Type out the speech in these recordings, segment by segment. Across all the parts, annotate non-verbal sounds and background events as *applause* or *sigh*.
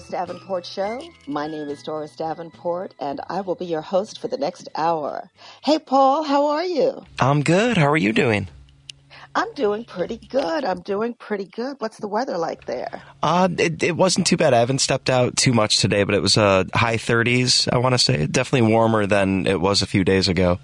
Doris Davenport Show. My name is Doris Davenport, and I will be your host for the next hour. Hey, Paul, how are you? I'm good. How are you doing? I'm doing pretty good. I'm doing pretty good. What's the weather like there? Uh, it, it wasn't too bad. I haven't stepped out too much today, but it was uh, high 30s, I want to say. Definitely warmer than it was a few days ago.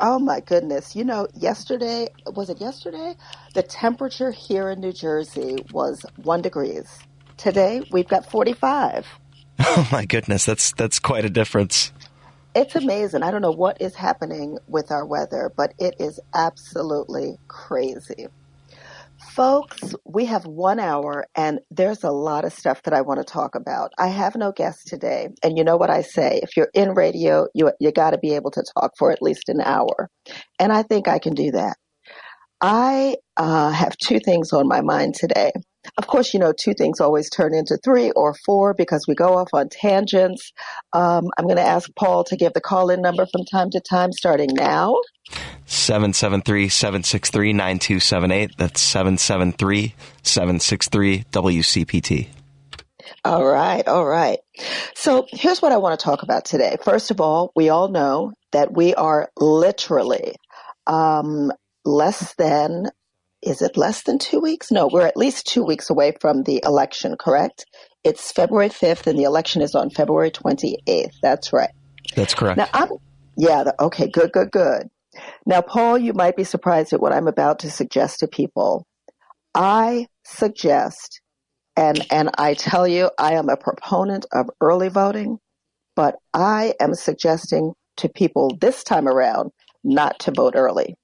Oh my goodness. You know, yesterday, was it yesterday? The temperature here in New Jersey was one degrees. Today, we've got 45. *laughs* Oh my goodness, that's that's quite a difference. It's amazing. I don't know what is happening with our weather, but it is absolutely crazy. Folks, we have one hour and there's a lot of stuff that I want to talk about. I have no guests today. And you know what I say? If you're in radio, you, you got to be able to talk for at least an hour. And I think I can do that. I uh, have two things on my mind today. Of course, you know, two things always turn into three or four because we go off on tangents. Um, I'm going to ask Paul to give the call in number from time to time, starting now. 773 763 9278. That's 773 763 WCPT. All right, all right. So here's what I want to talk about today. First of all, we all know that we are literally um, less than is it less than two weeks? No, we're at least two weeks away from the election, correct? It's February 5th and the election is on February 28th. That's right. That's correct. Now, I'm, yeah, the, okay, good, good, good. Now, Paul, you might be surprised at what I'm about to suggest to people. I suggest, and, and I tell you, I am a proponent of early voting, but I am suggesting to people this time around not to vote early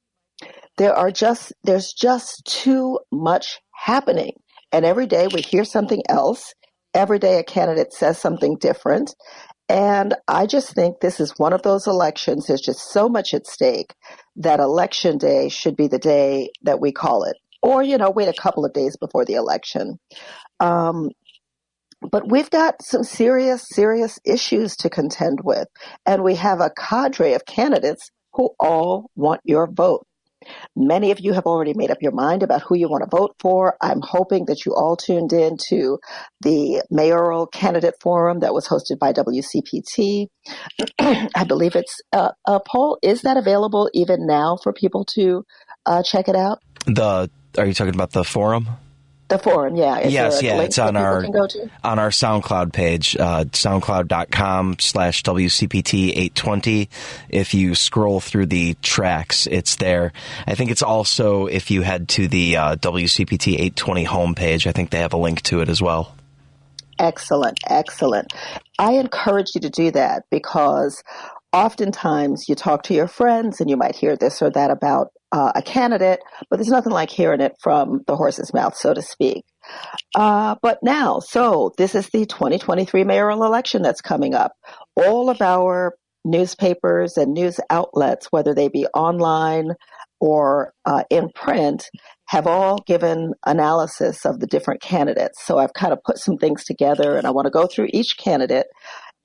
there are just there's just too much happening. And every day we hear something else. Every day a candidate says something different. And i just think this is one of those elections. There's just so much at stake that election day should be the day that we call it. Or you know wait a couple of days before the election. Um, but we've got some serious, serious issues to contend with. And we have a cadre of candidates who all want your vote. Many of you have already made up your mind about who you want to vote for. I'm hoping that you all tuned in to the mayoral candidate forum that was hosted by WCPT. *clears throat* I believe it's uh, a poll. Is that available even now for people to uh, check it out? The are you talking about the forum? The forum, yeah. Is yes, yeah, it's on our on our SoundCloud page, uh, soundcloud.com slash WCPT 820. If you scroll through the tracks, it's there. I think it's also, if you head to the uh, WCPT 820 homepage, I think they have a link to it as well. Excellent, excellent. I encourage you to do that because oftentimes you talk to your friends and you might hear this or that about uh, a candidate, but there's nothing like hearing it from the horse's mouth, so to speak. Uh, but now, so this is the 2023 mayoral election that's coming up. All of our newspapers and news outlets, whether they be online or uh, in print, have all given analysis of the different candidates. So I've kind of put some things together and I want to go through each candidate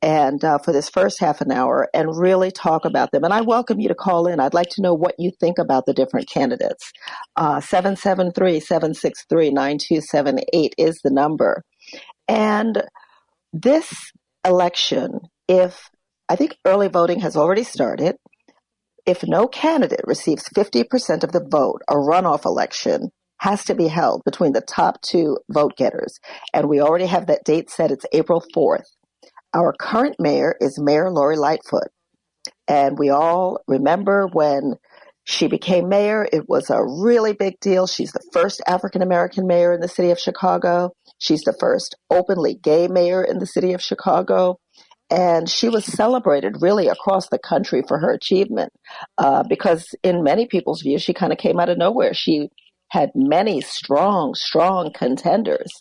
and uh, for this first half an hour and really talk about them. And I welcome you to call in. I'd like to know what you think about the different candidates. Uh, 773 763 9278 is the number. And this election, if I think early voting has already started, if no candidate receives 50% of the vote, a runoff election has to be held between the top two vote getters. And we already have that date set. It's April 4th. Our current mayor is Mayor Lori Lightfoot. And we all remember when she became mayor, it was a really big deal. She's the first African American mayor in the city of Chicago. She's the first openly gay mayor in the city of Chicago. And she was celebrated really across the country for her achievement uh, because, in many people's views, she kind of came out of nowhere. She had many strong, strong contenders.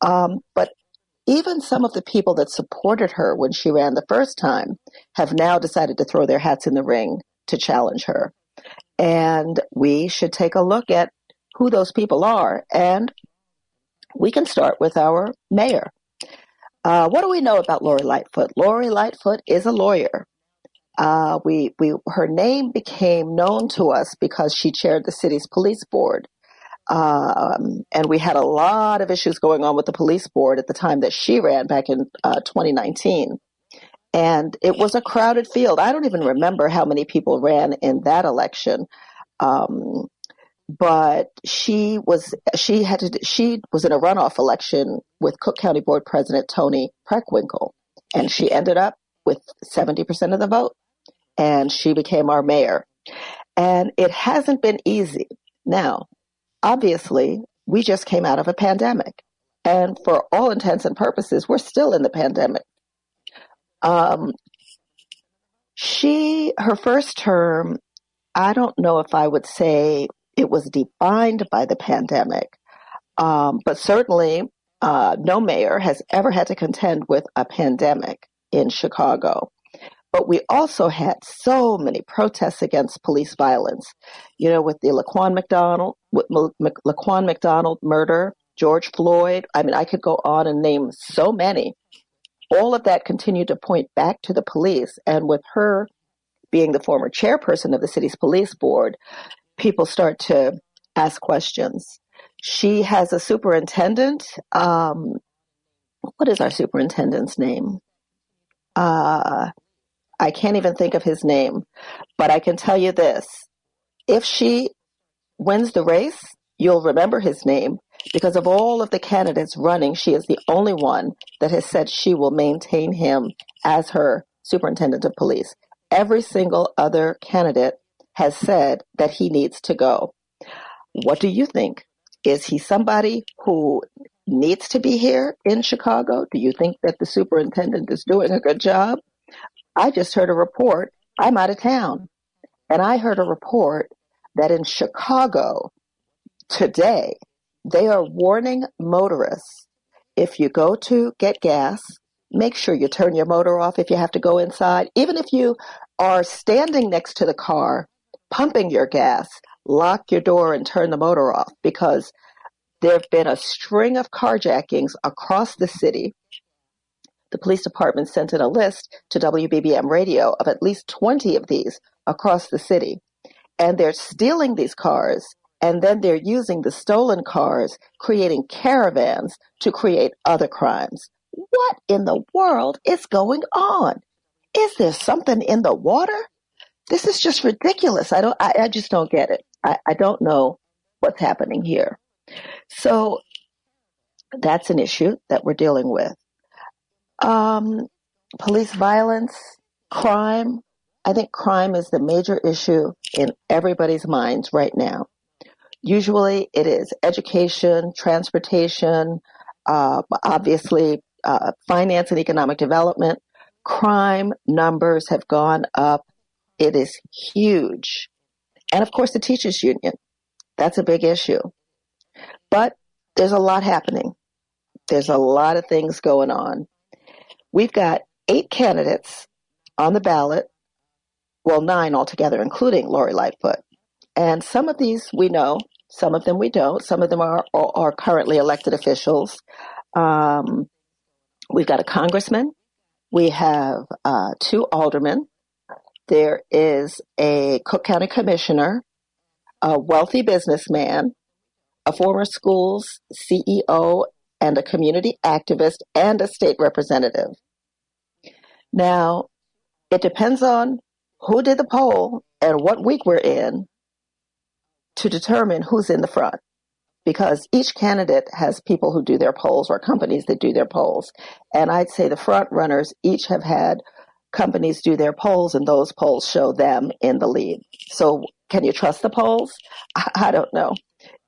Um, but even some of the people that supported her when she ran the first time have now decided to throw their hats in the ring to challenge her. And we should take a look at who those people are. And we can start with our mayor. Uh, what do we know about Lori Lightfoot? Lori Lightfoot is a lawyer. Uh, we, we, her name became known to us because she chaired the city's police board. Um, and we had a lot of issues going on with the police board at the time that she ran back in uh, 2019. And it was a crowded field. I don't even remember how many people ran in that election. Um, but she was she had to she was in a runoff election with Cook County Board President Toni Preckwinkle, and she ended up with 70% of the vote, and she became our mayor. And it hasn't been easy. Now, obviously, we just came out of a pandemic. And for all intents and purposes, we're still in the pandemic. Um, she, her first term, I don't know if I would say it was defined by the pandemic, um, but certainly uh, no mayor has ever had to contend with a pandemic in Chicago. But we also had so many protests against police violence. You know, with the Laquan McDonald, with Laquan McDonald murder, George Floyd. I mean, I could go on and name so many. All of that continued to point back to the police. And with her being the former chairperson of the city's police board, people start to ask questions. She has a superintendent. Um, what is our superintendent's name? Uh, I can't even think of his name, but I can tell you this. If she wins the race, you'll remember his name because of all of the candidates running, she is the only one that has said she will maintain him as her superintendent of police. Every single other candidate has said that he needs to go. What do you think? Is he somebody who needs to be here in Chicago? Do you think that the superintendent is doing a good job? I just heard a report. I'm out of town. And I heard a report that in Chicago today, they are warning motorists if you go to get gas, make sure you turn your motor off if you have to go inside. Even if you are standing next to the car pumping your gas, lock your door and turn the motor off because there have been a string of carjackings across the city. The police department sent in a list to WBBM radio of at least 20 of these across the city. And they're stealing these cars and then they're using the stolen cars, creating caravans to create other crimes. What in the world is going on? Is there something in the water? this is just ridiculous. I don't, I, I just don't get it. I, I don't know what's happening here. So that's an issue that we're dealing with. Um, police violence, crime. I think crime is the major issue in everybody's minds right now. Usually it is education, transportation, uh, obviously uh, finance and economic development. Crime numbers have gone up it is huge. And of course, the teachers union. That's a big issue. But there's a lot happening. There's a lot of things going on. We've got eight candidates on the ballot. Well, nine altogether, including Lori Lightfoot. And some of these we know, some of them we don't. Some of them are, are, are currently elected officials. Um, we've got a congressman. We have uh, two aldermen. There is a Cook County commissioner, a wealthy businessman, a former schools CEO, and a community activist and a state representative. Now, it depends on who did the poll and what week we're in to determine who's in the front. Because each candidate has people who do their polls or companies that do their polls. And I'd say the front runners each have had companies do their polls and those polls show them in the lead. So can you trust the polls? *laughs* I, don't know.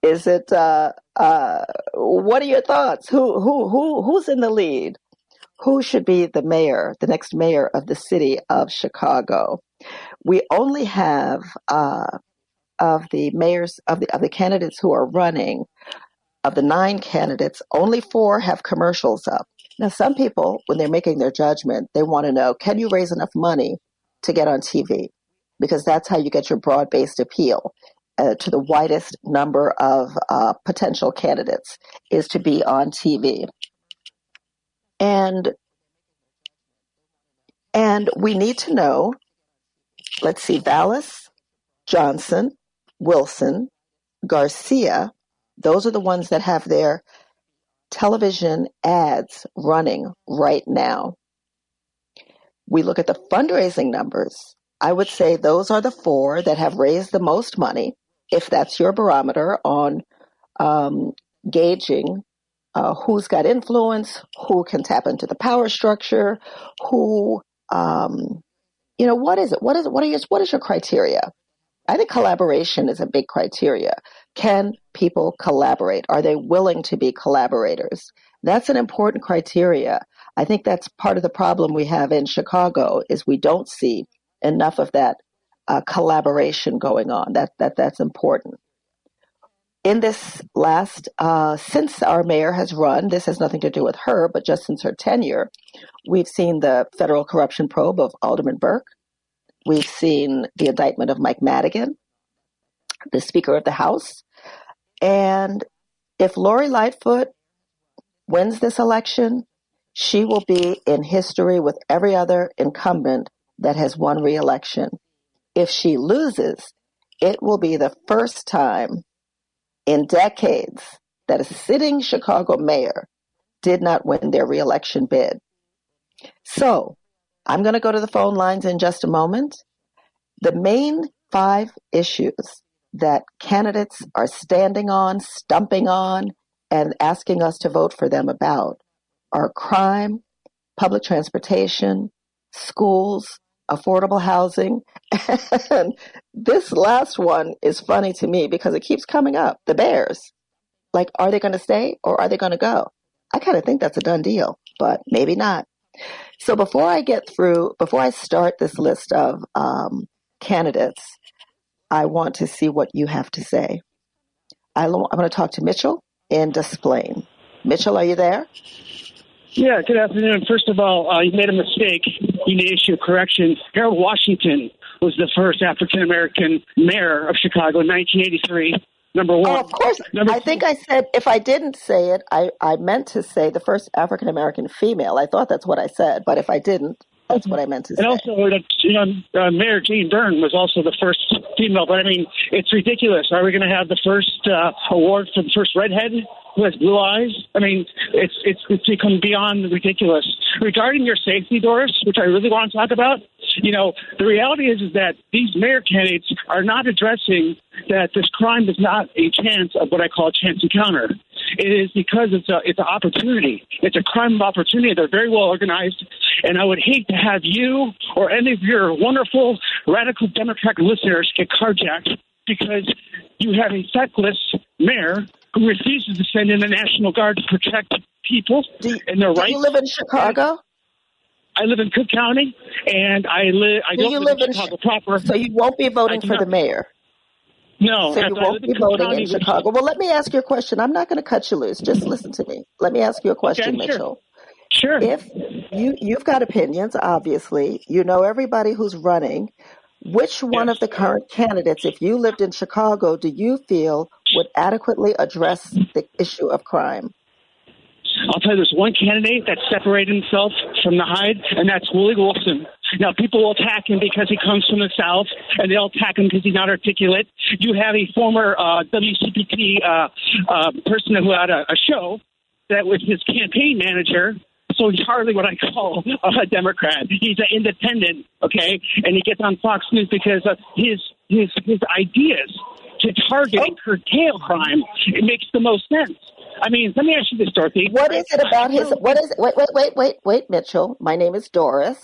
Is it, uh, uh, what are your thoughts? Who, who, who, who's in the lead? Who should be the mayor, the next mayor of the city of Chicago? We only have, uh, of the mayors of the, of the candidates who are running, of the nine candidates, only four have commercials up. Now, some people, when they're making their judgment, they want to know, can you raise enough money to get on TV? Because that's how you get your broad based appeal uh, to the widest number of uh, potential candidates is to be on TV. And and we need to know, let's see, Vallas, Johnson, Wilson, Garcia, Those are the ones that have their television ads running right now. We look at the fundraising numbers. I would say those are the four that have raised the most money, if that's your barometer on um, gauging uh, who's got influence, who can tap into the power structure, who, um, you know, what is it? What is it? What are your, what is your criteria? I think collaboration is a big criteria. Can people collaborate? Are they willing to be collaborators? That's an important criteria. I think that's part of the problem we have in Chicago is we don't see enough of that uh, collaboration going on. That that that's important. In this last, uh, since our mayor has run, this has nothing to do with her, but just since her tenure, we've seen the federal corruption probe of Alderman Burke. We've seen the indictment of Mike Madigan, the Speaker of the House. And if Lori Lightfoot wins this election, she will be in history with every other incumbent that has won re-election. If she loses, it will be the first time in decades that a sitting Chicago mayor did not win their reelection bid. So I'm going to go to the phone lines in just a moment. The main five issues that candidates are standing on, stumping on, and asking us to vote for them about are crime, public transportation, schools, affordable housing. *laughs* And this last one is funny to me because it keeps coming up. The Bears. Like, are they going to stay or are they going to go? I kind of think that's a done deal, but maybe not. So before I get through, before I start this list of um, candidates, I want to see what you have to say. I, am going to talk to Mitchell in Des Plaines. Mitchell, are you there? Yeah, good afternoon. First of all, uh, you made a mistake. You need to issue a correction. Harold Washington was the first African American mayor of Chicago in 1983. Number one. Oh, of course. Number I two. think I said, if I didn't say it, I, I meant to say the first African American female. I thought that's what I said, but if I didn't, that's what I meant to say. And also, you know, uh, Mayor Jane Byrne was also the first female. But I mean, it's ridiculous. Are we going to have the first uh, award for the first redhead who has blue eyes? I mean, it's it's it's become beyond ridiculous. Regarding your safety, Doris, which I really want to talk about, you know, the reality is is that these mayor candidates are not addressing that this crime is not a chance of what I call a chance encounter. It is because it's a it's an opportunity. It's a crime of opportunity. They're very well organized, and I would hate to have you or any of your wonderful radical Democrat listeners get carjacked because you have a feckless mayor who refuses to send in the National Guard to protect people do, and their do rights. Do you live in Chicago? I live in Cook County, and I live. I do don't you live, live in Chicago proper. So you won't be voting for the mayor. No, so you won't be voting in Chicago. Well, let me ask you a question. I'm not going to cut you loose. Just listen to me. Let me ask you a question, okay, Mitchell. Sure. If you you've got opinions, obviously, you know everybody who's running. Which one yes. of the current candidates, if you lived in Chicago, do you feel would adequately address the issue of crime? I'll tell you, there's one candidate that separated himself from the Hyde, and that's Willie Wilson. Now, people will attack him because he comes from the South, and they'll attack him because he's not articulate. You have a former uh, WCPT uh, uh, person who had a, a show that was his campaign manager so he's hardly what I call a Democrat. He's an independent, okay, and he gets on Fox News because of his his his ideas to target and curtail crime. It makes the most sense. I mean, let me ask you this, Dorothy. What is it about his? What is? It, wait, wait, wait, wait, wait, Mitchell. My name is Doris,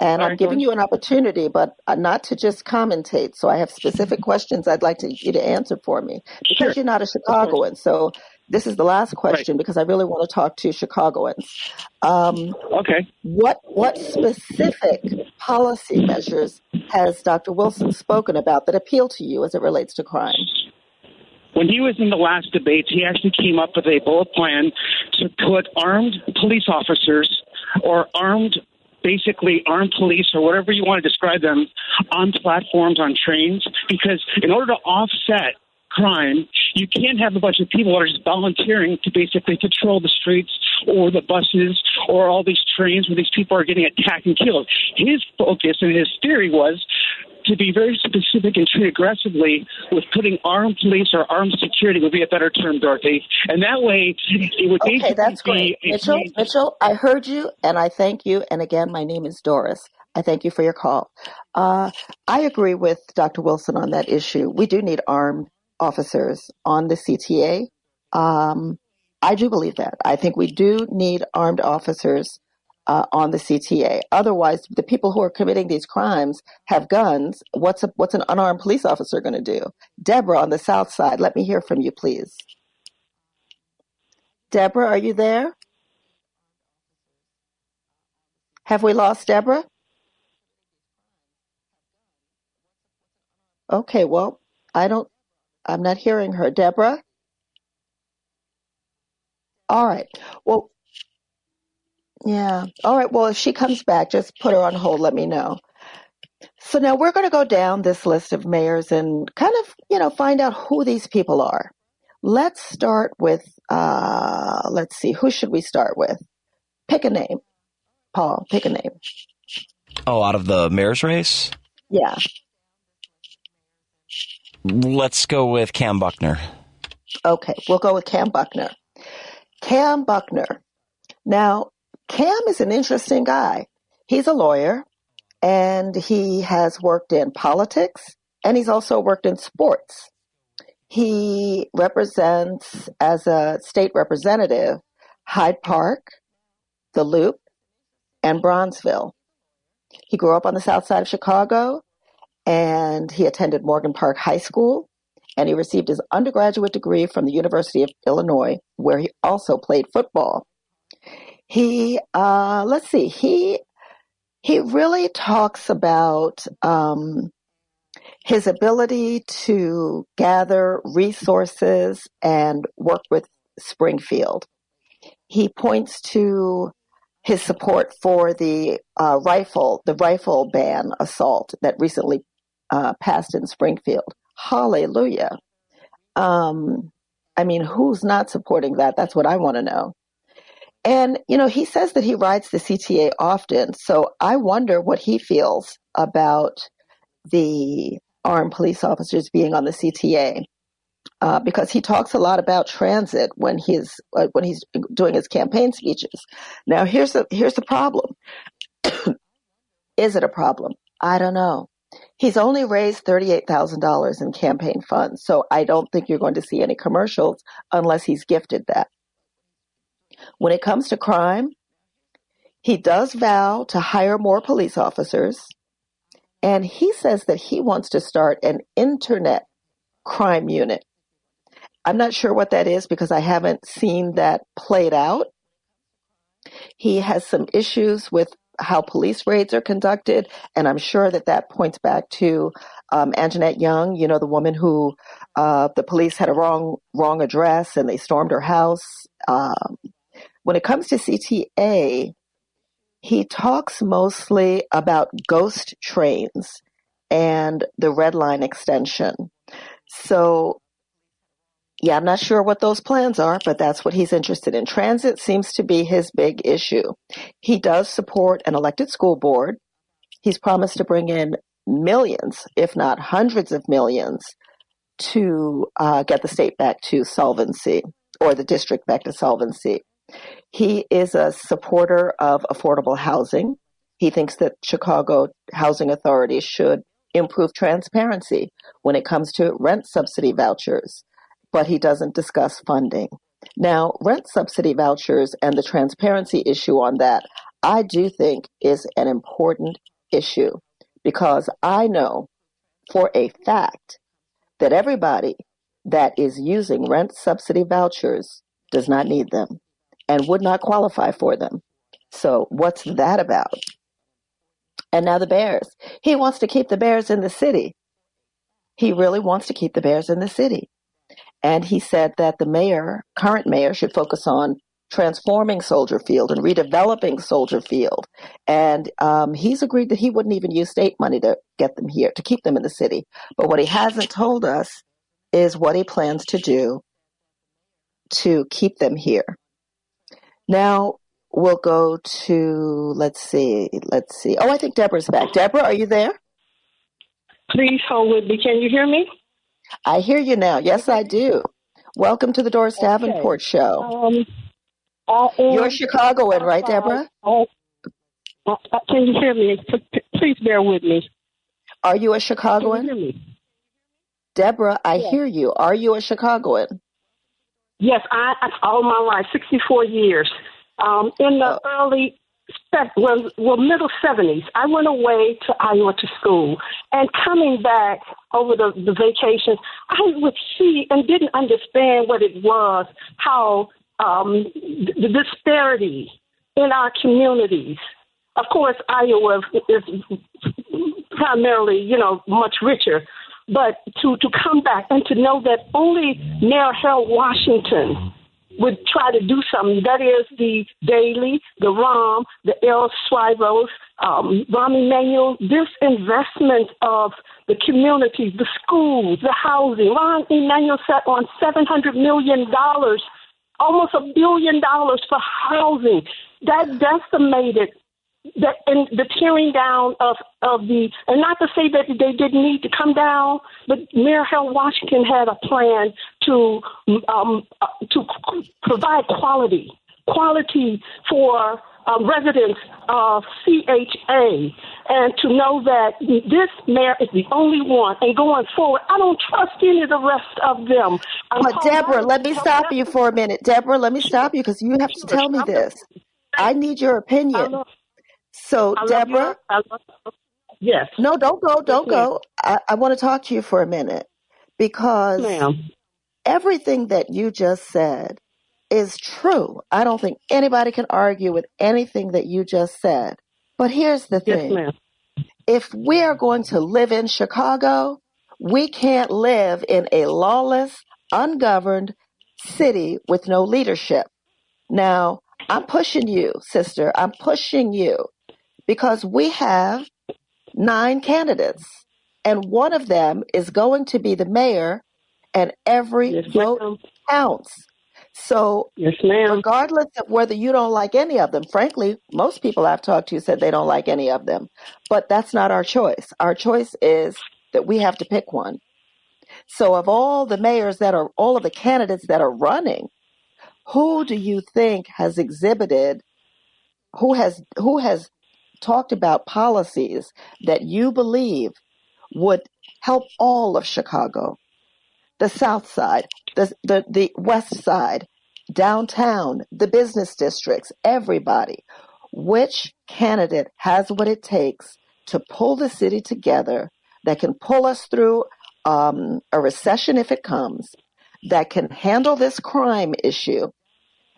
and I'm giving you an opportunity, but uh, not to just commentate. So I have specific questions I'd like to, you to answer for me because sure. you're not a Chicagoan. So this is the last question right. because I really want to talk to Chicagoans. Um, okay. What what specific policy measures has Dr. Wilson spoken about that appeal to you as it relates to crime? When he was in the last debates, he actually came up with a bullet plan to put armed police officers or armed basically armed police or whatever you want to describe them on platforms on trains because in order to offset crime, you can't have a bunch of people that are just volunteering to basically patrol the streets or the buses or all these trains where these people are getting attacked and killed. His focus and his theory was to be very specific and treat aggressively with putting armed police or armed security would be a better term, Dorothy. And that way, it would okay, that's great. Mitchell, Mitchell, I heard you, and I thank you. And again, my name is Doris. I thank you for your call. Uh, I agree with Dr. Wilson on that issue. We do need armed officers on the CTA. Um, I do believe that. I think we do need armed officers uh, on the CTA. Otherwise, the people who are committing these crimes have guns. What's a, what's an unarmed police officer going to do? Deborah on the South Side, let me hear from you, please. Deborah, are you there? Have we lost Deborah? Okay, well, I don't, I'm not hearing her. Deborah? All right. Well, yeah. All right. Well, if she comes back, just put her on hold. Let me know. So now we're going to go down this list of mayors and kind of, you know, find out who these people are. Let's start with, uh, let's see, who should we start with? Pick a name. Paul, pick a name. Oh, out of the mayor's race? Yeah. Let's go with Kam Buckner. Okay, we'll go with Kam Buckner. Kam Buckner. Now, Kam is an interesting guy. He's a lawyer and he has worked in politics and he's also worked in sports. He represents as a state representative Hyde Park, the Loop, and Bronzeville. He grew up on the south side of Chicago and he attended Morgan Park High School and he received his undergraduate degree from the University of Illinois, where he also played football. He, uh, let's see, he he really talks about um, his ability to gather resources and work with Springfield. He points to his support for the uh, rifle, the rifle ban assault that recently uh, passed in Springfield. Hallelujah. Um, I mean, who's not supporting that? That's what I want to know. And, you know, he says that he rides the CTA often. So I wonder what he feels about the armed police officers being on the CTA. Uh, because he talks a lot about transit when he's uh, when he's doing his campaign speeches. Now, here's the here's the problem. *coughs* Is it a problem? I don't know. He's only raised $38,000 in campaign funds, so I don't think you're going to see any commercials unless he's gifted that. When it comes to crime, he does vow to hire more police officers, and he says that he wants to start an internet crime unit. I'm not sure what that is because I haven't seen that played out. He has some issues with how police raids are conducted, and I'm sure that that points back to um, Anjanette Young, you know, the woman who uh, the police had a wrong wrong address and they stormed her house. Um, when it comes to CTA, he talks mostly about ghost trains and the red line extension. So yeah, I'm not sure what those plans are, but that's what he's interested in. Transit seems to be his big issue. He does support an elected school board. He's promised to bring in millions, if not hundreds of millions, to uh, get the state back to solvency or the district back to solvency. He is a supporter of affordable housing. He thinks that Chicago housing authorities should improve transparency when it comes to rent subsidy vouchers but he doesn't discuss funding. Now, rent subsidy vouchers and the transparency issue on that, I do think is an important issue because I know for a fact that everybody that is using rent subsidy vouchers does not need them and would not qualify for them. So, what's that about? And now the Bears. He wants to keep the Bears in the city. He really wants to keep the Bears in the city. And he said that the mayor, current mayor, should focus on transforming Soldier Field and redeveloping Soldier Field. And um, he's agreed that he wouldn't even use state money to get them here, to keep them in the city. But what he hasn't told us is what he plans to do to keep them here. Now we'll go to, let's see, let's see. Oh, I think Deborah's back. Deborah, are you there? Please hold with me. Can you hear me? I hear you now. Yes, I do. Welcome to the Doris okay. Davenport Show. Um, You're a Chicagoan, right, Deborah? Uh, uh, can you hear me? Please bear with me. Are you a Chicagoan? You? Deborah, I yes. hear you. Are you a Chicagoan? Yes, I, I all my life, 64 years. Um, in the oh. early well, well, middle 70s, I went away to Iowa to school. And coming back over the, the vacations, I would see and didn't understand what it was, how um, the disparity in our communities. Of course, Iowa is primarily, you know, much richer. But to, to come back and to know that only Mayor Harold Washington would try to do something. That is the Daley, the Rahm, the El Suavos, um, Rahm Emanuel, this investment of the communities, the schools, the housing. Rahm Emanuel set on $700 million, almost a billion dollars for housing. That decimated that and the tearing down of of the and not to say that they didn't need to come down, but Mayor Harold Washington had a plan to um, uh, to provide quality quality for um, residents of CHA, and to know that this mayor is the only one. And going forward, I don't trust any of the rest of them. I'm but Deborah, let me stop you for a minute. Deborah, let me stop you because you have to tell me this. I need your opinion. So, Deborah. Yes. No, don't go. Don't yes, go. I, I want to talk to you for a minute because ma'am. everything that you just said is true. I don't think anybody can argue with anything that you just said. But here's the thing. Yes, ma'am. If we are going to live in Chicago, we can't live in a lawless, ungoverned city with no leadership. Now, I'm pushing you, sister. I'm pushing you because we have nine candidates and one of them is going to be the mayor and every yes, vote counts. So, yes, ma'am. regardless of whether you don't like any of them, frankly, most people I've talked to said they don't like any of them. But that's not our choice. Our choice is that we have to pick one. So, of all the mayors that are, all of the candidates that are running, who do you think has exhibited, who has, who has talked about policies that you believe would help all of Chicago, the South Side, the, the, the West Side, downtown, the business districts, everybody. Which candidate has what it takes to pull the city together that can pull us through um, a recession if it comes, that can handle this crime issue,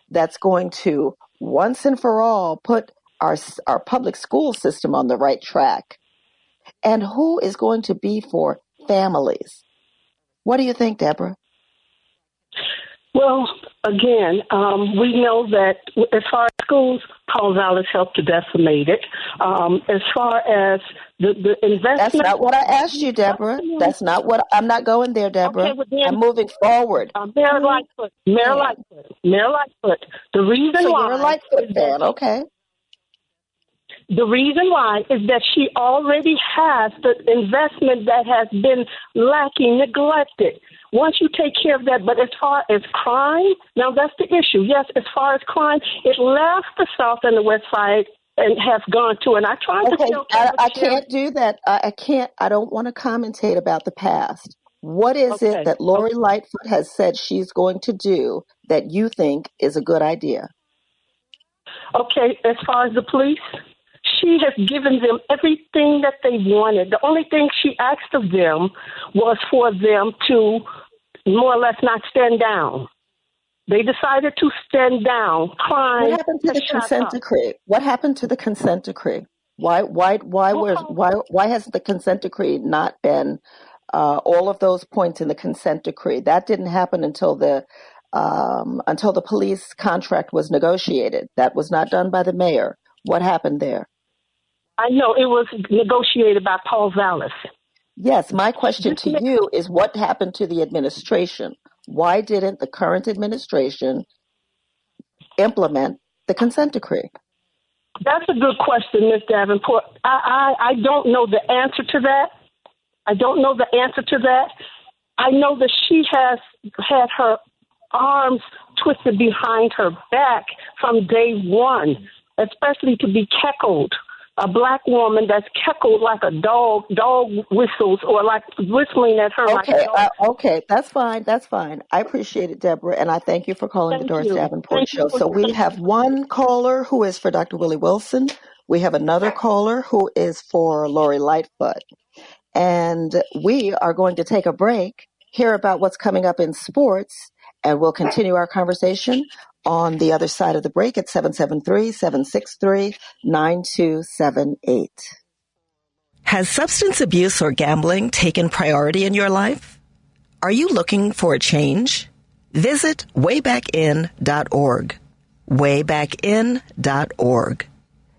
that's going to once and for all put our, our public school system on the right track? And who is going to be for families? What do you think, Deborah? Well, again, um, we know that as far as schools, Paul Vallas helped to decimate it. Um, as far as the, the investment. That's not what I asked you, Deborah. That's not what I'm not going there, Deborah. Okay, well then, I'm moving forward. Uh, Mayor Lightfoot. Mayor Lightfoot. Mayor Lightfoot. The reason so why. You're a Lightfoot fan, okay. The reason why is that she already has the investment that has been lacking, neglected. Once you take care of that, but as far as crime, now that's the issue. Yes, as far as crime, it left the South and the West Side and have gone to. And I tried okay, to tell I, I can't do that. I, I, can't. I don't want to commentate about the past. What is okay. it that Lori okay. Lightfoot has said she's going to do that you think is a good idea? Okay, as far as the police, she has given them everything that they wanted. The only thing she asked of them was for them to more or less not stand down. They decided to stand down. Crime. What happened to the consent up. decree? What happened to the consent decree? Why? Why? Why was? Why? Why has the consent decree not been? Uh, all of those points in the consent decree that didn't happen until the um, until the police contract was negotiated. That was not done by the mayor. What happened there? I know it was negotiated by Paul Vallas. Yes, my question to you is what happened to the administration? Why didn't the current administration implement the consent decree? That's a good question, Ms. Davenport. I, I, I don't know the answer to that. I don't know the answer to that. I know that she has had her arms twisted behind her back from day one, especially to be cackled. A black woman that's cackled like a dog, dog whistles, or like whistling at her. Okay, like uh, okay, that's fine, that's fine. I appreciate it, Deborah, and I thank you for calling thank the Doris you. Davenport Thank Show. So we have one caller who is for Dr. Willie Wilson. We have another caller who is for Lori Lightfoot. And we are going to take a break, hear about what's coming up in sports, and we'll continue our conversation on the other side of the break at 773-763-9278. Has substance abuse or gambling taken priority in your life? Are you looking for a change? Visit waybackin.org. Waybackin.org.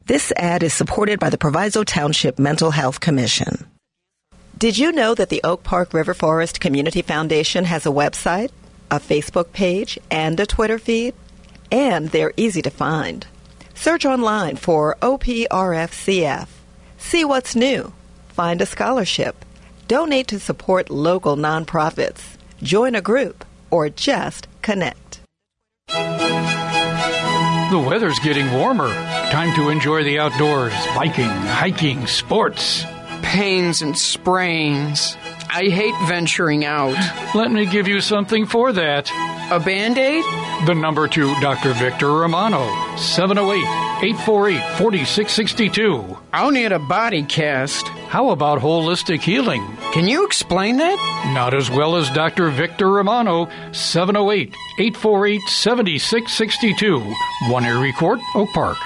This ad is supported by the Proviso Township Mental Health Commission. Did you know that the Oak Park River Forest Community Foundation has a website, a Facebook page, and a Twitter feed? And they're easy to find. Search online for OPRFCF. See what's new. Find a scholarship. Donate to support local nonprofits. Join a group or just connect. The weather's getting warmer. Time to enjoy the outdoors, biking, hiking, sports. Pains and sprains. I hate venturing out. Let me give you something for that. A band aid? The number to Dr. Victor Romano, 708 848 4662. I'll need a body cast. How about holistic healing? Can you explain that? Not as well as Dr. Victor Romano, 708 848 7662. One Erie Court, Oak Park.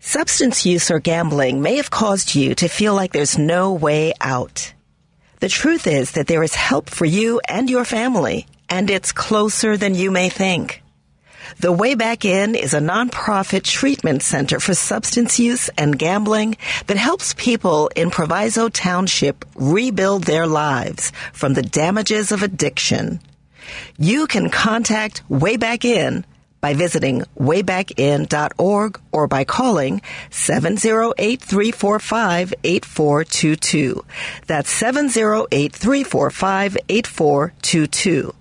Substance use or gambling may have caused you to feel like there's no way out. The truth is that there is help for you and your family, and it's closer than you may think. The Way Back In is a nonprofit treatment center for substance use and gambling that helps people in Proviso Township rebuild their lives from the damages of addiction. You can contact Way Back In by visiting waybackin.org or by calling 708-345-8422. That's 708-345-8422.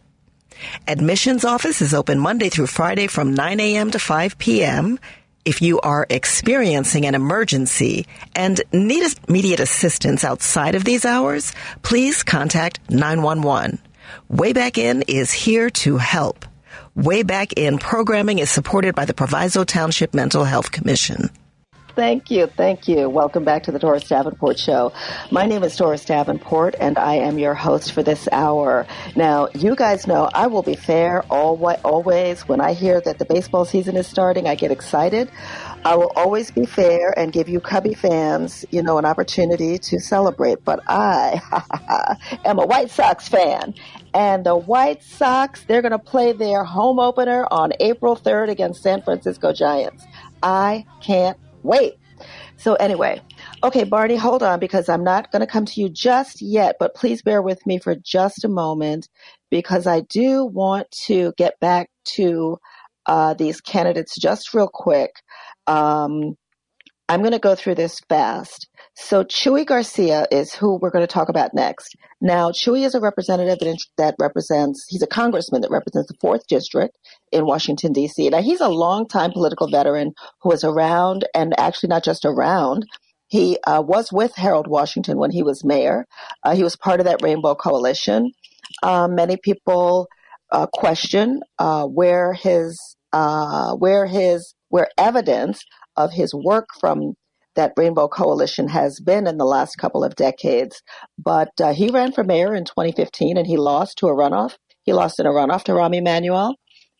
Admissions office is open Monday through Friday from 9 a.m. to 5 p.m. If you are experiencing an emergency and need immediate assistance outside of these hours, please contact 911. Way Back In is here to help. Way Back In programming is supported by the Proviso Township Mental Health Commission. Thank you. Thank you. Welcome back to the Doris Davenport Show. My name is Doris Davenport, and I am your host for this hour. Now, you guys know I will be fair all always. When I hear that the baseball season is starting, I get excited. I will always be fair and give you Cubby fans, you know, an opportunity to celebrate. But I *laughs* am a White Sox fan. And the White Sox, they're going to play their home opener on April 3rd against San Francisco Giants. I can't wait. So anyway, okay, Barney, hold on because I'm not going to come to you just yet, but please bear with me for just a moment because I do want to get back to uh, these candidates just real quick. Um, I'm going to go through this fast. So Chuy Garcia is who we're going to talk about next. Now, Chuy is a representative that, that represents, he's a congressman that represents the fourth district in Washington, D.C. Now, he's a longtime political veteran who was around and actually not just around. He uh, was with Harold Washington when he was mayor. Uh, he was part of that Rainbow Coalition. Uh, many people uh, question uh, where his uh, where his where evidence of his work from that Rainbow Coalition has been in the last couple of decades. But uh, he ran for mayor in 2015 and he lost to a runoff. He lost in a runoff to Rahm Emanuel.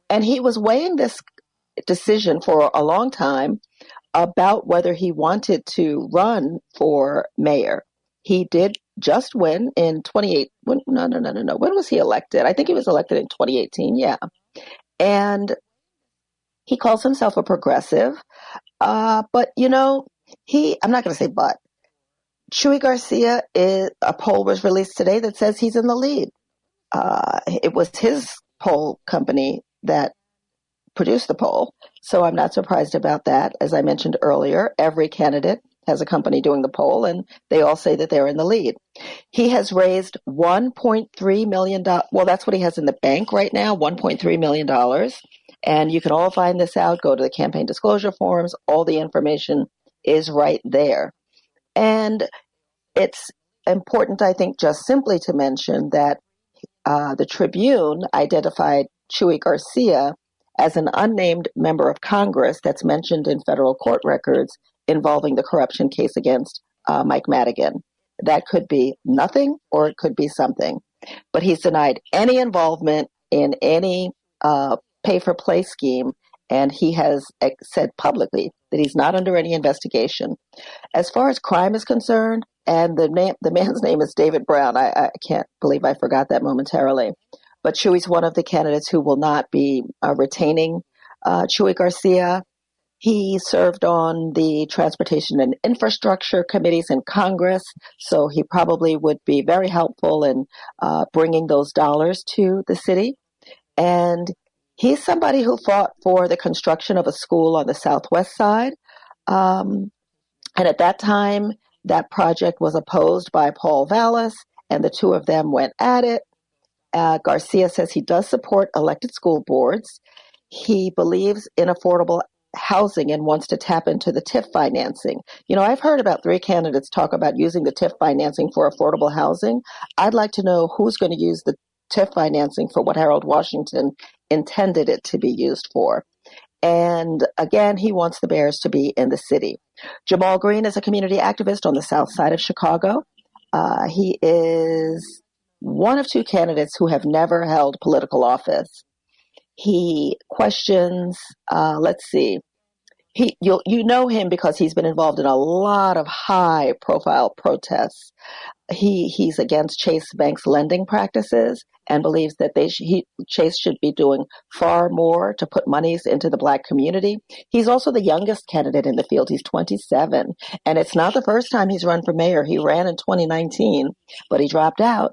And he was weighing this decision for a long time about whether he wanted to run for mayor. He did just win in 28. When, no, no, no, no, no. When was he elected? I think he was elected in 2018. Yeah. And he calls himself a progressive. Uh, but, you know, he, I'm not going to say but. Chuy Garcia is, a poll was released today that says he's in the lead. Uh, it was his poll company that produced the poll. So I'm not surprised about that. As I mentioned earlier, every candidate has a company doing the poll, and they all say that they're in the lead. He has raised $1.3 million. Well, that's what he has in the bank right now, $1.3 million. And you can all find this out. Go to the campaign disclosure forms. All the information is right there. And it's important, I think, just simply to mention that uh, the Tribune identified Chuy Garcia as an unnamed member of Congress that's mentioned in federal court records involving the corruption case against uh, Mike Madigan. That could be nothing or it could be something. But he's denied any involvement in any uh, pay for play scheme, and he has said publicly that he's not under any investigation. As far as crime is concerned, and the name, the man's name is David Brown. I, I can't believe I forgot that momentarily. But Chuy's one of the candidates who will not be uh, retaining uh, Chuy Garcia. He served on the Transportation and Infrastructure Committees in Congress, so he probably would be very helpful in uh, bringing those dollars to the city. And he's somebody who fought for the construction of a school on the southwest side. Um, and at that time, that project was opposed by Paul Vallas, and the two of them went at it. Uh, Garcia says he does support elected school boards. He believes in affordable housing and wants to tap into the TIF financing. You know, I've heard about three candidates talk about using the TIF financing for affordable housing. I'd like to know who's going to use the TIF financing for what Harold Washington intended it to be used for. And again, he wants the Bears to be in the city. Ja'Mal Green is a community activist on the south side of Chicago. Uh, he is one of two candidates who have never held political office. He questions, uh, let's see, he you you know him because he's been involved in a lot of high profile protests. He he's against Chase Bank's lending practices and believes that they sh- he, Chase should be doing far more to put monies into the black community. He's also the youngest candidate in the field. He's 27, and it's not the first time he's run for mayor. He ran in 2019, but he dropped out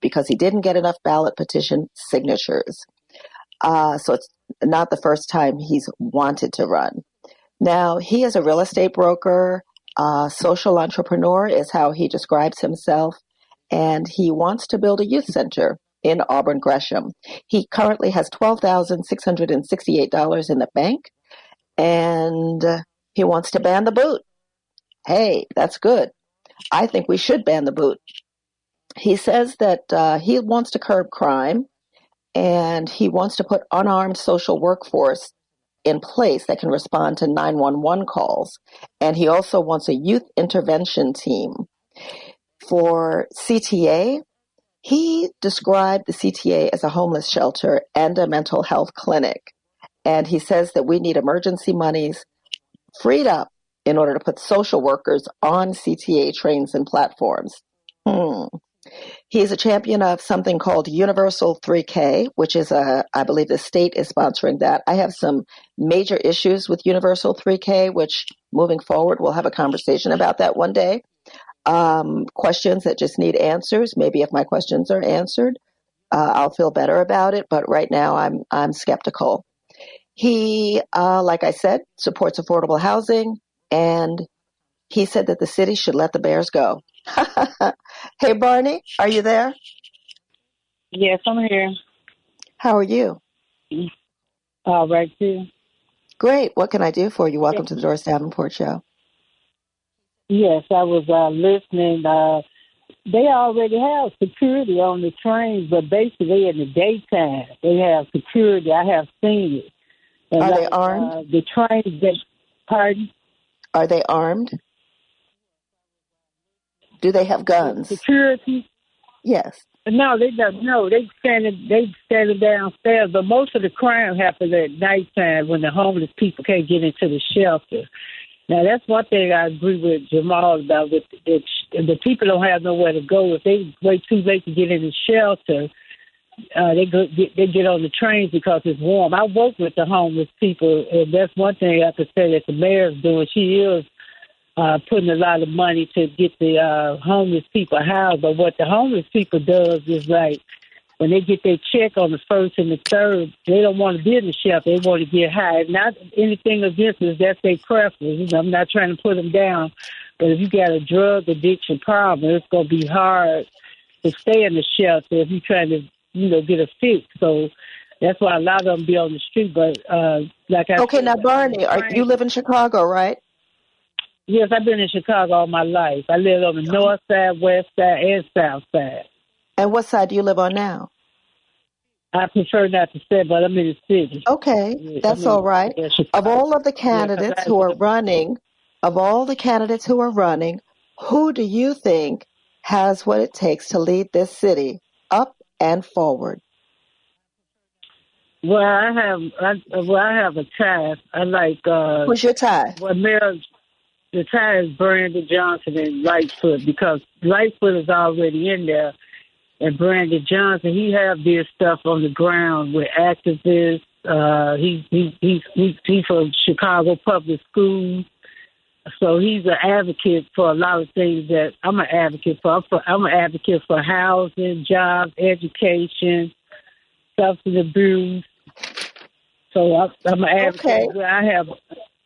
because he didn't get enough ballot petition signatures. Uh, so it's not the first time he's wanted to run. Now, he is a real estate broker, social entrepreneur is how he describes himself, and he wants to build a youth center in Auburn Gresham. He currently has $12,668 in the bank, and he wants to ban the boot. Hey, that's good. I think we should ban the boot. He says that uh, he wants to curb crime and he wants to put unarmed social workforce in place that can respond to 911 calls. And he also wants a youth intervention team. For CTA, he described the CTA as a homeless shelter and a mental health clinic. And he says that we need emergency monies freed up in order to put social workers on CTA trains and platforms. Hmm. He's a champion of something called Universal 3K, which is a, I believe the state is sponsoring that. I have some major issues with Universal 3K, which moving forward, we'll have a conversation about that one day. Um, questions that just need answers. Maybe if my questions are answered, uh, I'll feel better about it. But right now, I'm I'm skeptical. He, uh, like I said, supports affordable housing, and he said that the city should let the bears go. *laughs* hey, Barney, are you there? Yes, I'm here. How are you? All right, too. Great. What can I do for you? Welcome to the Doris Davenport Show. Yes, I was uh, listening. Uh, they already have security on the trains, but basically in the daytime they have security. I have seen it. And Are like, they armed? Uh, the trains that, pardon? Are they armed? Do they have guns? Security? Yes. No, they don't. No, they standing. They standing downstairs. But most of the crime happens at nighttime when the homeless people can't get into the shelter. Now that's one thing I agree with Ja'Mal about. With the, the people don't have nowhere to go if they wait too late to get in the shelter. Uh, they go get, they get on the trains because it's warm. I work with the homeless people, and that's one thing I have to say that the mayor's doing. She is uh, putting a lot of money to get the uh, homeless people housed. But what the homeless people does is like when they get their check on the first and the third, they don't want to be in the shelter. They want to get high. Not anything against us. That's their preference. I'm not trying to put them down. But if you got a drug addiction problem, it's going to be hard to stay in the shelter if you're trying to, you know, get a fix. So that's why a lot of them be on the street. But uh, like I okay, said, now Barney, are, you live in Chicago, right? Yes, I've been in Chicago all my life. I live on the north side, west side, and south side. And what side do you live on now? I prefer not to say, but I'm in the city. Okay, that's I mean, all right. Of all of the candidates who are running, of all the candidates who are running, who do you think has what it takes to lead this city up and forward? Well, I have, I, well, I have a tie. I like. uh Who's your tie? Well, Mayor, the tie is Brandon Johnson and Lightfoot because Lightfoot is already in there, and Brandon Johnson he have this stuff on the ground with activists. Uh, he he he he he's from Chicago Public Schools, so he's an advocate for a lot of things that I'm an advocate for. I'm, for, I'm an advocate for housing, jobs, education, substance abuse. So I, I'm an advocate. Okay. I have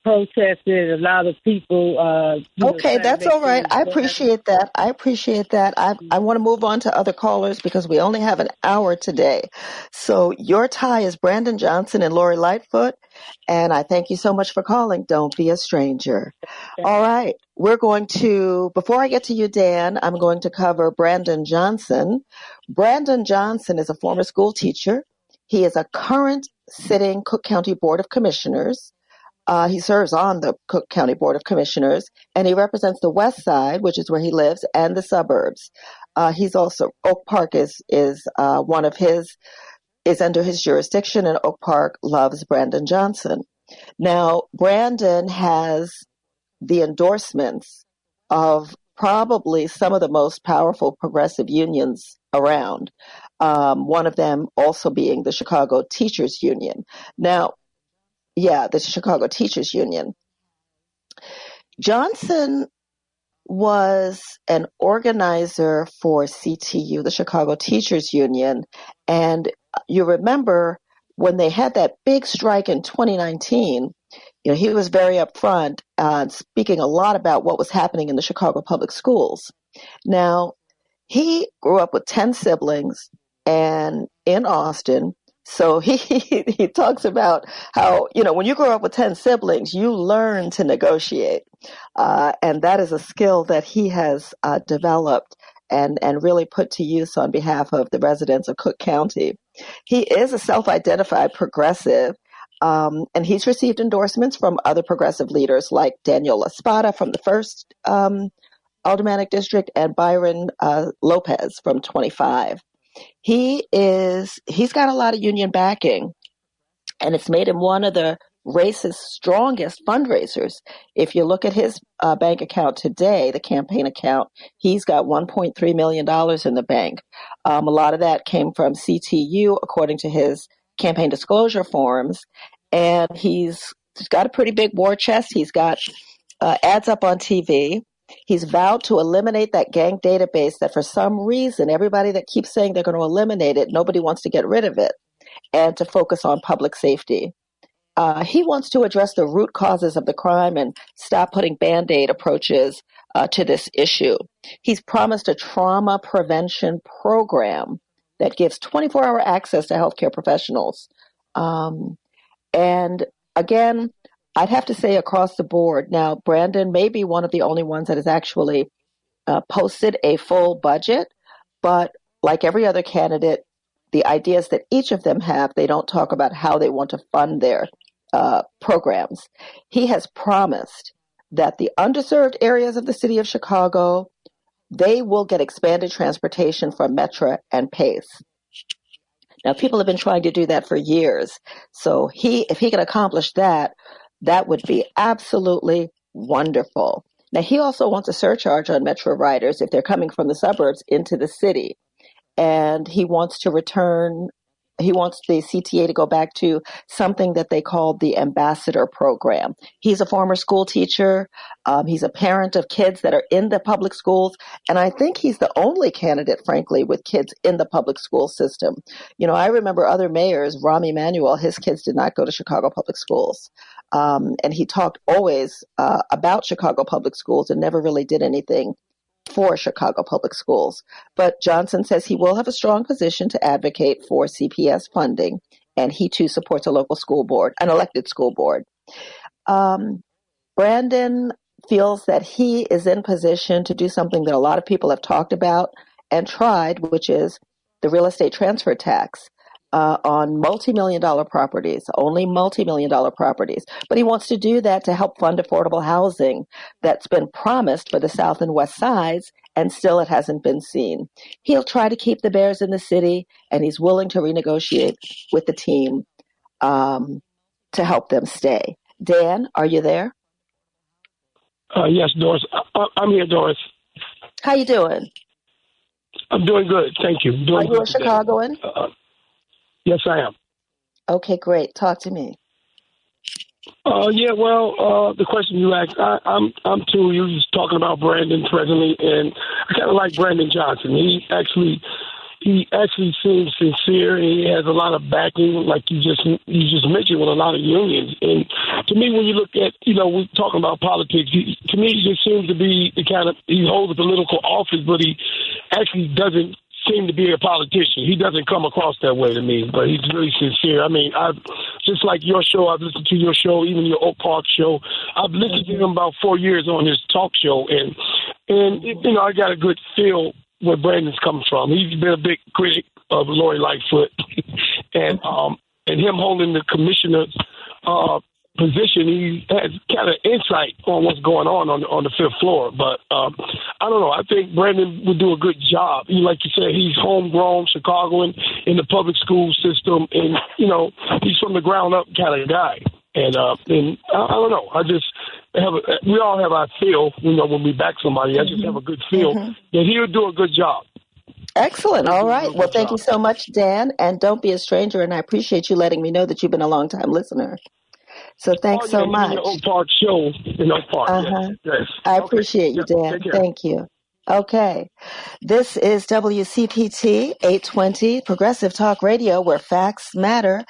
protested a lot of people. Uh, you know, Okay, that's all right. I appreciate that. I appreciate that. I I want to move on to other callers because we only have an hour today. So your tie is Brandon Johnson and Lori Lightfoot, and I thank you so much for calling. Don't be a stranger. All right, we're going to. Before I get to you, Dan, I'm going to cover Brandon Johnson. Brandon Johnson is a former school teacher. He is a current sitting Cook County Board of Commissioners. Uh, he serves on the Cook County Board of Commissioners, and he represents the West Side, which is where he lives, and the suburbs. Uh, he's also Oak Park is is uh, one of his is under his jurisdiction, and Oak Park loves Brandon Johnson. Now, Brandon has the endorsements of probably some of the most powerful progressive unions around. Um, one of them also being the Chicago Teachers Union. Now, yeah, the Chicago Teachers Union. Johnson was an organizer for CTU, the Chicago Teachers Union, and you remember when they had that big strike in 2019, you know, he was very upfront, uh, speaking a lot about what was happening in the Chicago public schools. Now, he grew up with 10 siblings and in Austin. So *laughs* he, he talks about how, you know, when you grow up with 10 siblings, you learn to negotiate. Uh, and that is a skill that he has uh, developed and, and really put to use on behalf of the residents of Cook County. He is a self-identified progressive. Um, and he's received endorsements from other progressive leaders like Daniel La Spata from the first um, Aldermanic District and Byron uh, Lopez from 25. He is he's got a lot of union backing, and it's made him one of the race's strongest fundraisers. If you look at his uh, bank account today, the campaign account, he's got 1.3 million dollars in the bank. Um, a lot of that came from CTU, according to his campaign disclosure forms, and he's, he's got a pretty big war chest. He's got uh, ads up on TV. He's vowed to eliminate that gang database that for some reason everybody that keeps saying they're going to eliminate it, nobody wants to get rid of it, and to focus on public safety. Uh, he wants to address the root causes of the crime and stop putting band aid approaches uh, to this issue. He's promised a trauma prevention program that gives 24 hour access to healthcare professionals. Um, and again, I'd have to say across the board. Now, Brandon may be one of the only ones that has actually uh, posted a full budget, but like every other candidate, the ideas that each of them have, they don't talk about how they want to fund their uh, programs. He has promised that the underserved areas of the city of Chicago, they will get expanded transportation from Metra and Pace. Now, people have been trying to do that for years. So he, if he can accomplish that, that would be absolutely wonderful. Now, he also wants a surcharge on Metra riders if they're coming from the suburbs into the city. And he wants to return he wants the CTA to go back to something that they called the ambassador program. He's a former school teacher. Um, he's a parent of kids that are in the public schools, and I think he's the only candidate, frankly, with kids in the public school system. You know, I remember other mayors, Rahm Emanuel, his kids did not go to Chicago public schools. Um, and he talked always uh, about Chicago public schools and never really did anything for Chicago public schools. But Johnson says he will have a strong position to advocate for CPS funding, and he too supports a local school board, an elected school board. Um, Brandon feels that he is in position to do something that a lot of people have talked about and tried, which is the real estate transfer tax uh, on multi-million dollar properties, only multi-million dollar properties. But he wants to do that to help fund affordable housing that's been promised for the South and West sides, and still it hasn't been seen. He'll try to keep the Bears in the city, and he's willing to renegotiate with the team um, to help them stay. Dan, are you there? Uh, yes, Doris. I- am here, Doris. How you doing? I'm doing good, thank you. Doing are you a Chicagoan? Uh, Yes, I am. Okay, great. Talk to me. Uh, yeah, well, uh, the question you asked, I, I'm, I'm too. You was talking about Brandon presently, and I kind of like Brandon Johnson. He actually, he actually seems sincere. He has a lot of backing, like you just, you just mentioned, with a lot of unions. And to me, when you look at, you know, we're talking about politics. He, to me, he just seems to be the kind of he holds a political office, but he actually doesn't seem to be a politician. He doesn't come across that way to me, but he's really sincere. I mean, I've just like your show, I've listened to your show, even your Oak Park show. I've listened to him about four years on his talk show, and and you know, I got a good feel where Brandon's coming from. He's been a big critic of Lori Lightfoot, *laughs* and um, and him holding the commissioner uh, position, he has kind of insight on what's going on on, on the fifth floor. But um, I don't know. I think Brandon would do a good job. He, like you said, he's homegrown Chicagoan in the public school system, and you know he's from the ground up kind of guy. And uh, and I, I don't know. I just have a, we all have our feel. You know, when we back somebody, I just have a good feel mm-hmm. that he'll do a good job. Excellent. All right. Well, thank you so much, Dan. And don't be a stranger. And I appreciate you letting me know that you've been a long time listener. So thanks oh, yeah, so much. In Oak Park show in Oak Park. Uh-huh. Yes. yes. I okay. appreciate you, Dan. Thank you. Okay. This is WCPT 820 Progressive Talk Radio where facts matter.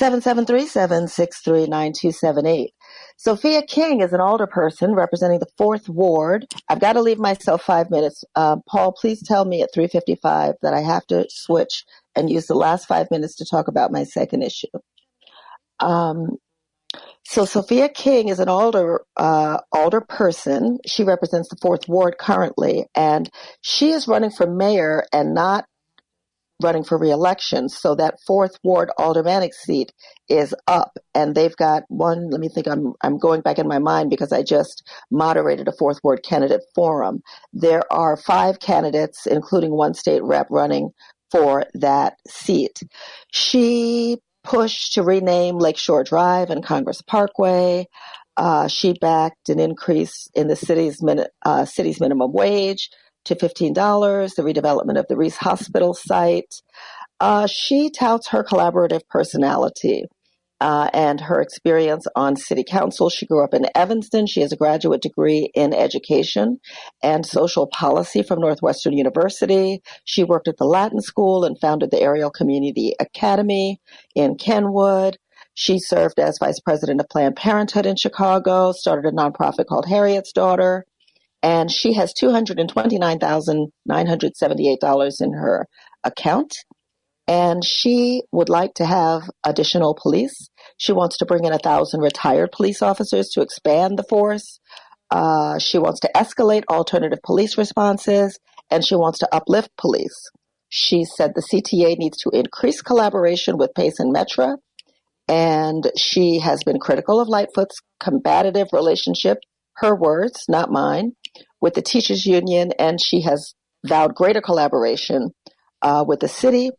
7737639278. Sophia King is an older person representing the fourth ward. I've got to leave myself five minutes. Uh, Paul, please tell me at 355 that I have to switch and use the last five minutes to talk about my second issue. Um, so Sophia King is an older uh, older person. She represents the fourth ward currently, and she is running for mayor and not running for reelection. So that fourth ward aldermanic seat is up, and they've got one. Let me think. I'm I'm going back in my mind because I just moderated a fourth ward candidate forum. There are five candidates, including one state rep, running for that seat. She push to rename Lakeshore Drive and Congress Parkway. Uh, she backed an increase in the city's, min- uh, city's minimum wage to $15, the redevelopment of the Reese Hospital site. Uh, she touts her collaborative personality uh, and her experience on city council. She grew up in Evanston. She has a graduate degree in education and social policy from Northwestern University. She worked at the Latin School and founded the Ariel Community Academy in Kenwood. She served as vice president of Planned Parenthood in Chicago, started a nonprofit called Harriet's Daughter, and she has $229,978 in her account and she would like to have additional police. She wants to bring in a thousand retired police officers to expand the force. Uh, she wants to escalate alternative police responses, and she wants to uplift police. She said the CTA needs to increase collaboration with PACE and Metra, and she has been critical of Lightfoot's combative relationship, her words, not mine, with the teachers union, and she has vowed greater collaboration uh, with the city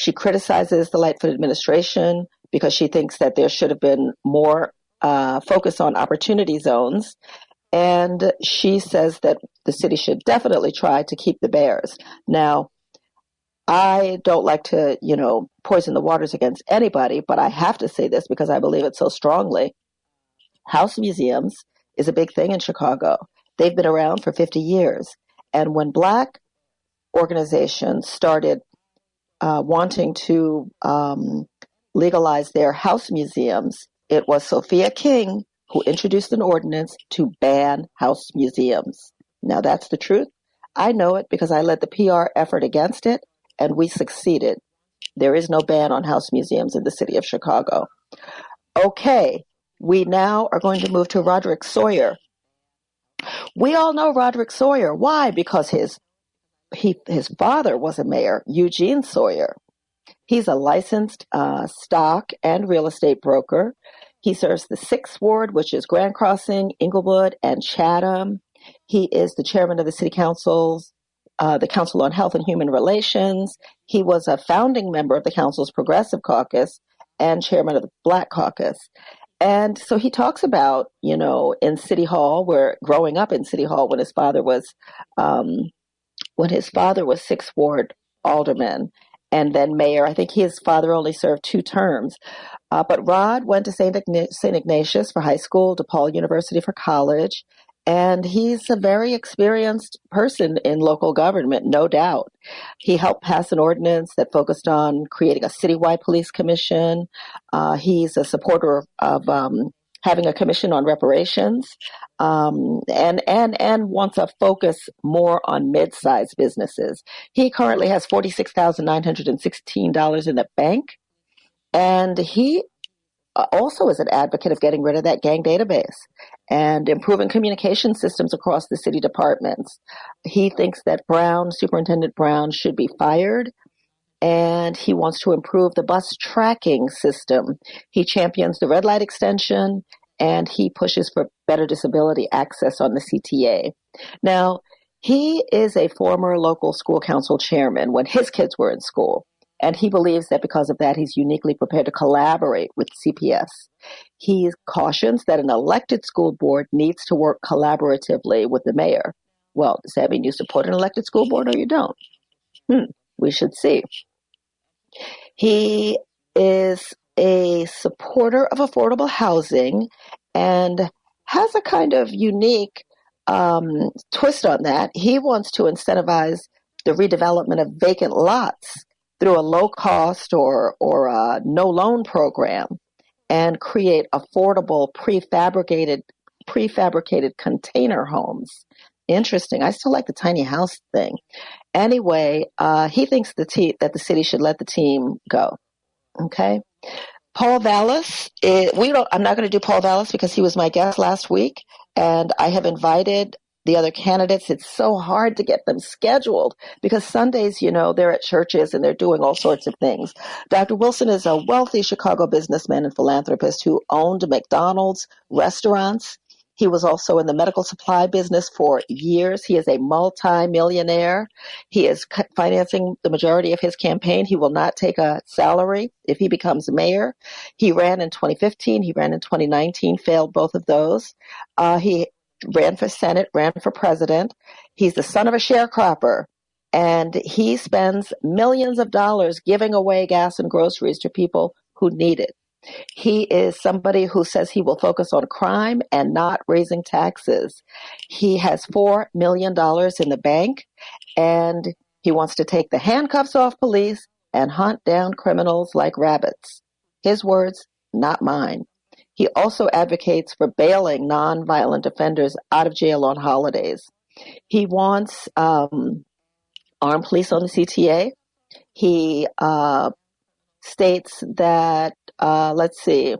she criticizes the Lightfoot administration because she thinks that there should have been more uh, focus on opportunity zones. And she says that the city should definitely try to keep the bears. Now, I don't like to, you know, poison the waters against anybody, but I have to say this because I believe it so strongly. House museums is a big thing in Chicago. They've been around for 50 years. And when black organizations started uh, wanting to um, legalize their house museums, it was Sophia King who introduced an ordinance to ban house museums. Now that's the truth. I know it because I led the PR effort against it and we succeeded. There is no ban on house museums in the city of Chicago. Okay, we now are going to move to Roderick Sawyer. We all know Roderick Sawyer. Why? Because his he, his father was a mayor, Eugene Sawyer. He's a licensed uh, stock and real estate broker. He serves the Sixth Ward, which is Grand Crossing, Englewood, and Chatham. He is the chairman of the City Council's uh, the Council on Health and Human Relations. He was a founding member of the Council's Progressive Caucus and chairman of the Black Caucus. And so he talks about, you know, in City Hall, where growing up in City Hall when his father was, um, when his father was Sixth Ward alderman and then mayor. I think his father only served two terms. Uh, but Rod went to St. Ignatius for high school, DePaul University for college, and he's a very experienced person in local government, no doubt. He helped pass an ordinance that focused on creating a citywide police commission. Uh, he's a supporter of um, having a commission on reparations, um, and and and wants a focus more on mid-sized businesses. He currently has forty six thousand nine hundred and sixteen dollars in the bank, and he uh, also is an advocate of getting rid of that gang database and improving communication systems across the city departments. He thinks that Brown, Superintendent Brown, should be fired and he wants to improve the bus tracking system. He champions the red light extension and he pushes for better disability access on the CTA. Now, he is a former local school council chairman when his kids were in school. And he believes that because of that, he's uniquely prepared to collaborate with CPS. He cautions that an elected school board needs to work collaboratively with the mayor. Well, does that mean you support an elected school board or you don't? Hmm, we should see. He is a supporter of affordable housing and has a kind of unique um, twist on that. He wants to incentivize the redevelopment of vacant lots through a low cost or, or a no loan program and create affordable prefabricated prefabricated container homes. Interesting. I still like the tiny house thing. Anyway, uh, he thinks the te- that the city should let the team go. Okay. Paul Vallas, it, we don't. I'm not going to do Paul Vallas because he was my guest last week, and I have invited the other candidates. It's so hard to get them scheduled because Sundays, you know, they're at churches and they're doing all sorts of things. Dr. Wilson is a wealthy Chicago businessman and philanthropist who owned McDonald's restaurants. He was also in the medical supply business for years. He is a multi-millionaire. He is financing the majority of his campaign. He will not take a salary if he becomes mayor. He ran in 2015. He ran in 2019, failed both of those. Uh, he ran for Senate, ran for president. He's the son of a sharecropper, and he spends millions of dollars giving away gas and groceries to people who need it. He is somebody who says he will focus on crime and not raising taxes. He has $4 million in the bank, and he wants to take the handcuffs off police and hunt down criminals like rabbits. His words, not mine. He also advocates for bailing nonviolent offenders out of jail on holidays. He wants um, armed police on the CTA. He uh, states that, uh, let's see,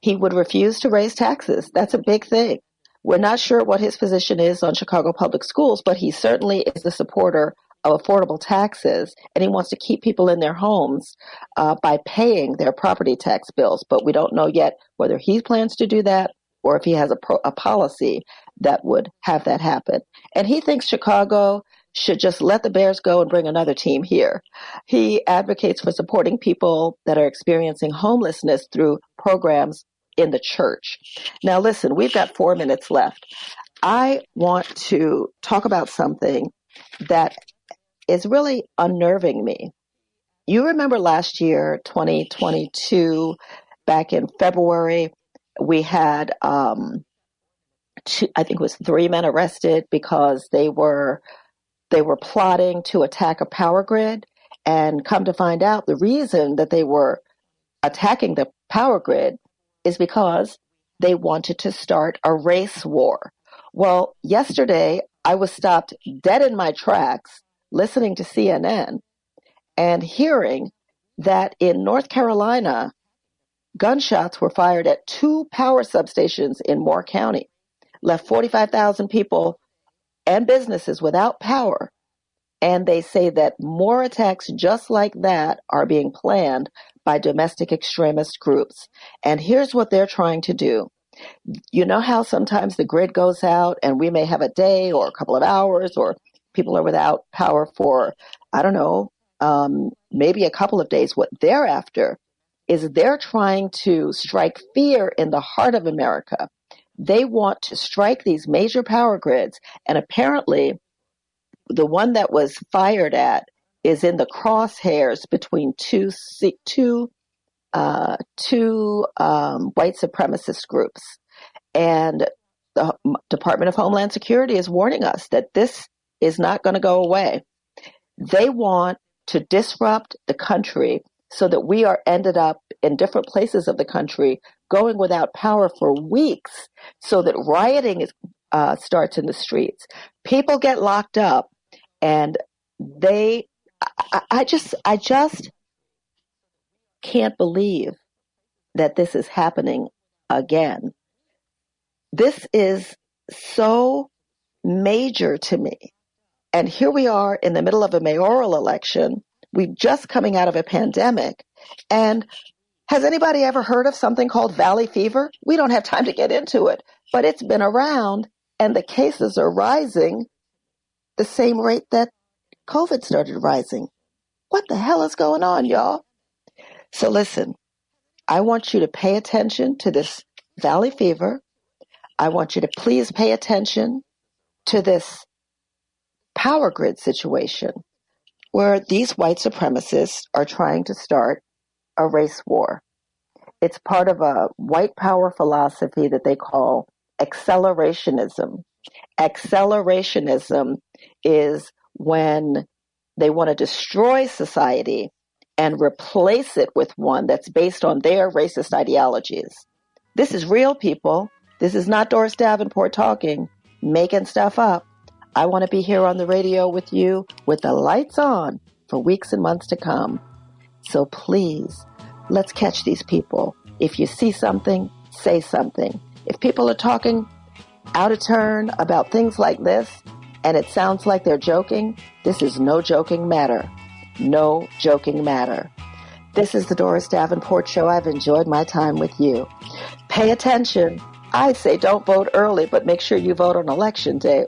he would refuse to raise taxes. That's a big thing. We're not sure what his position is on Chicago public schools, but he certainly is a supporter of affordable taxes, and he wants to keep people in their homes uh, by paying their property tax bills. But we don't know yet whether he plans to do that or if he has a, pro- a policy that would have that happen. And he thinks Chicago should just let the Bears go and bring another team here. He advocates for supporting people that are experiencing homelessness through programs in the church. Now, listen, we've got four minutes left. I want to talk about something that is really unnerving me. You remember last year, 2022, back in February, we had, um, two, I think it was three men arrested because they were they were plotting to attack a power grid. And come to find out, the reason that they were attacking the power grid is because they wanted to start a race war. Well, yesterday I was stopped dead in my tracks listening to CNN and hearing that in North Carolina, gunshots were fired at two power substations in Moore County, left 45,000 people and businesses without power. And they say that more attacks just like that are being planned by domestic extremist groups. And here's what they're trying to do. You know how sometimes the grid goes out and we may have a day or a couple of hours or people are without power for, I don't know, um, maybe a couple of days. What they're after is they're trying to strike fear in the heart of America. They want to strike these major power grids, and apparently, the one that was fired at is in the crosshairs between two two uh, two um, white supremacist groups, and the Department of Homeland Security is warning us that this is not going to go away. They want to disrupt the country so that we are ended up in different places of the country going without power for weeks so that rioting is, uh, starts in the streets. People get locked up and they, I, I just, I just can't believe that this is happening again. This is so major to me. And here we are in the middle of a mayoral election. We're just coming out of a pandemic. And has anybody ever heard of something called valley fever? We don't have time to get into it, but it's been around and the cases are rising the same rate that COVID started rising. What the hell is going on, y'all? So listen, I want you to pay attention to this valley fever. I want you to please pay attention to this power grid situation where these white supremacists are trying to start a race war. It's part of a white power philosophy that they call accelerationism. Accelerationism is when they want to destroy society and replace it with one that's based on their racist ideologies. This is real people. This is not Doris Davenport talking, making stuff up. I want to be here on the radio with you with the lights on for weeks and months to come. So please let's catch these people. If you see something, say something. If people are talking out of turn about things like this, and it sounds like they're joking, this is no joking matter. No joking matter. This is the Doris Davenport Show. I've enjoyed my time with you. Pay attention. I say don't vote early, but make sure you vote on election day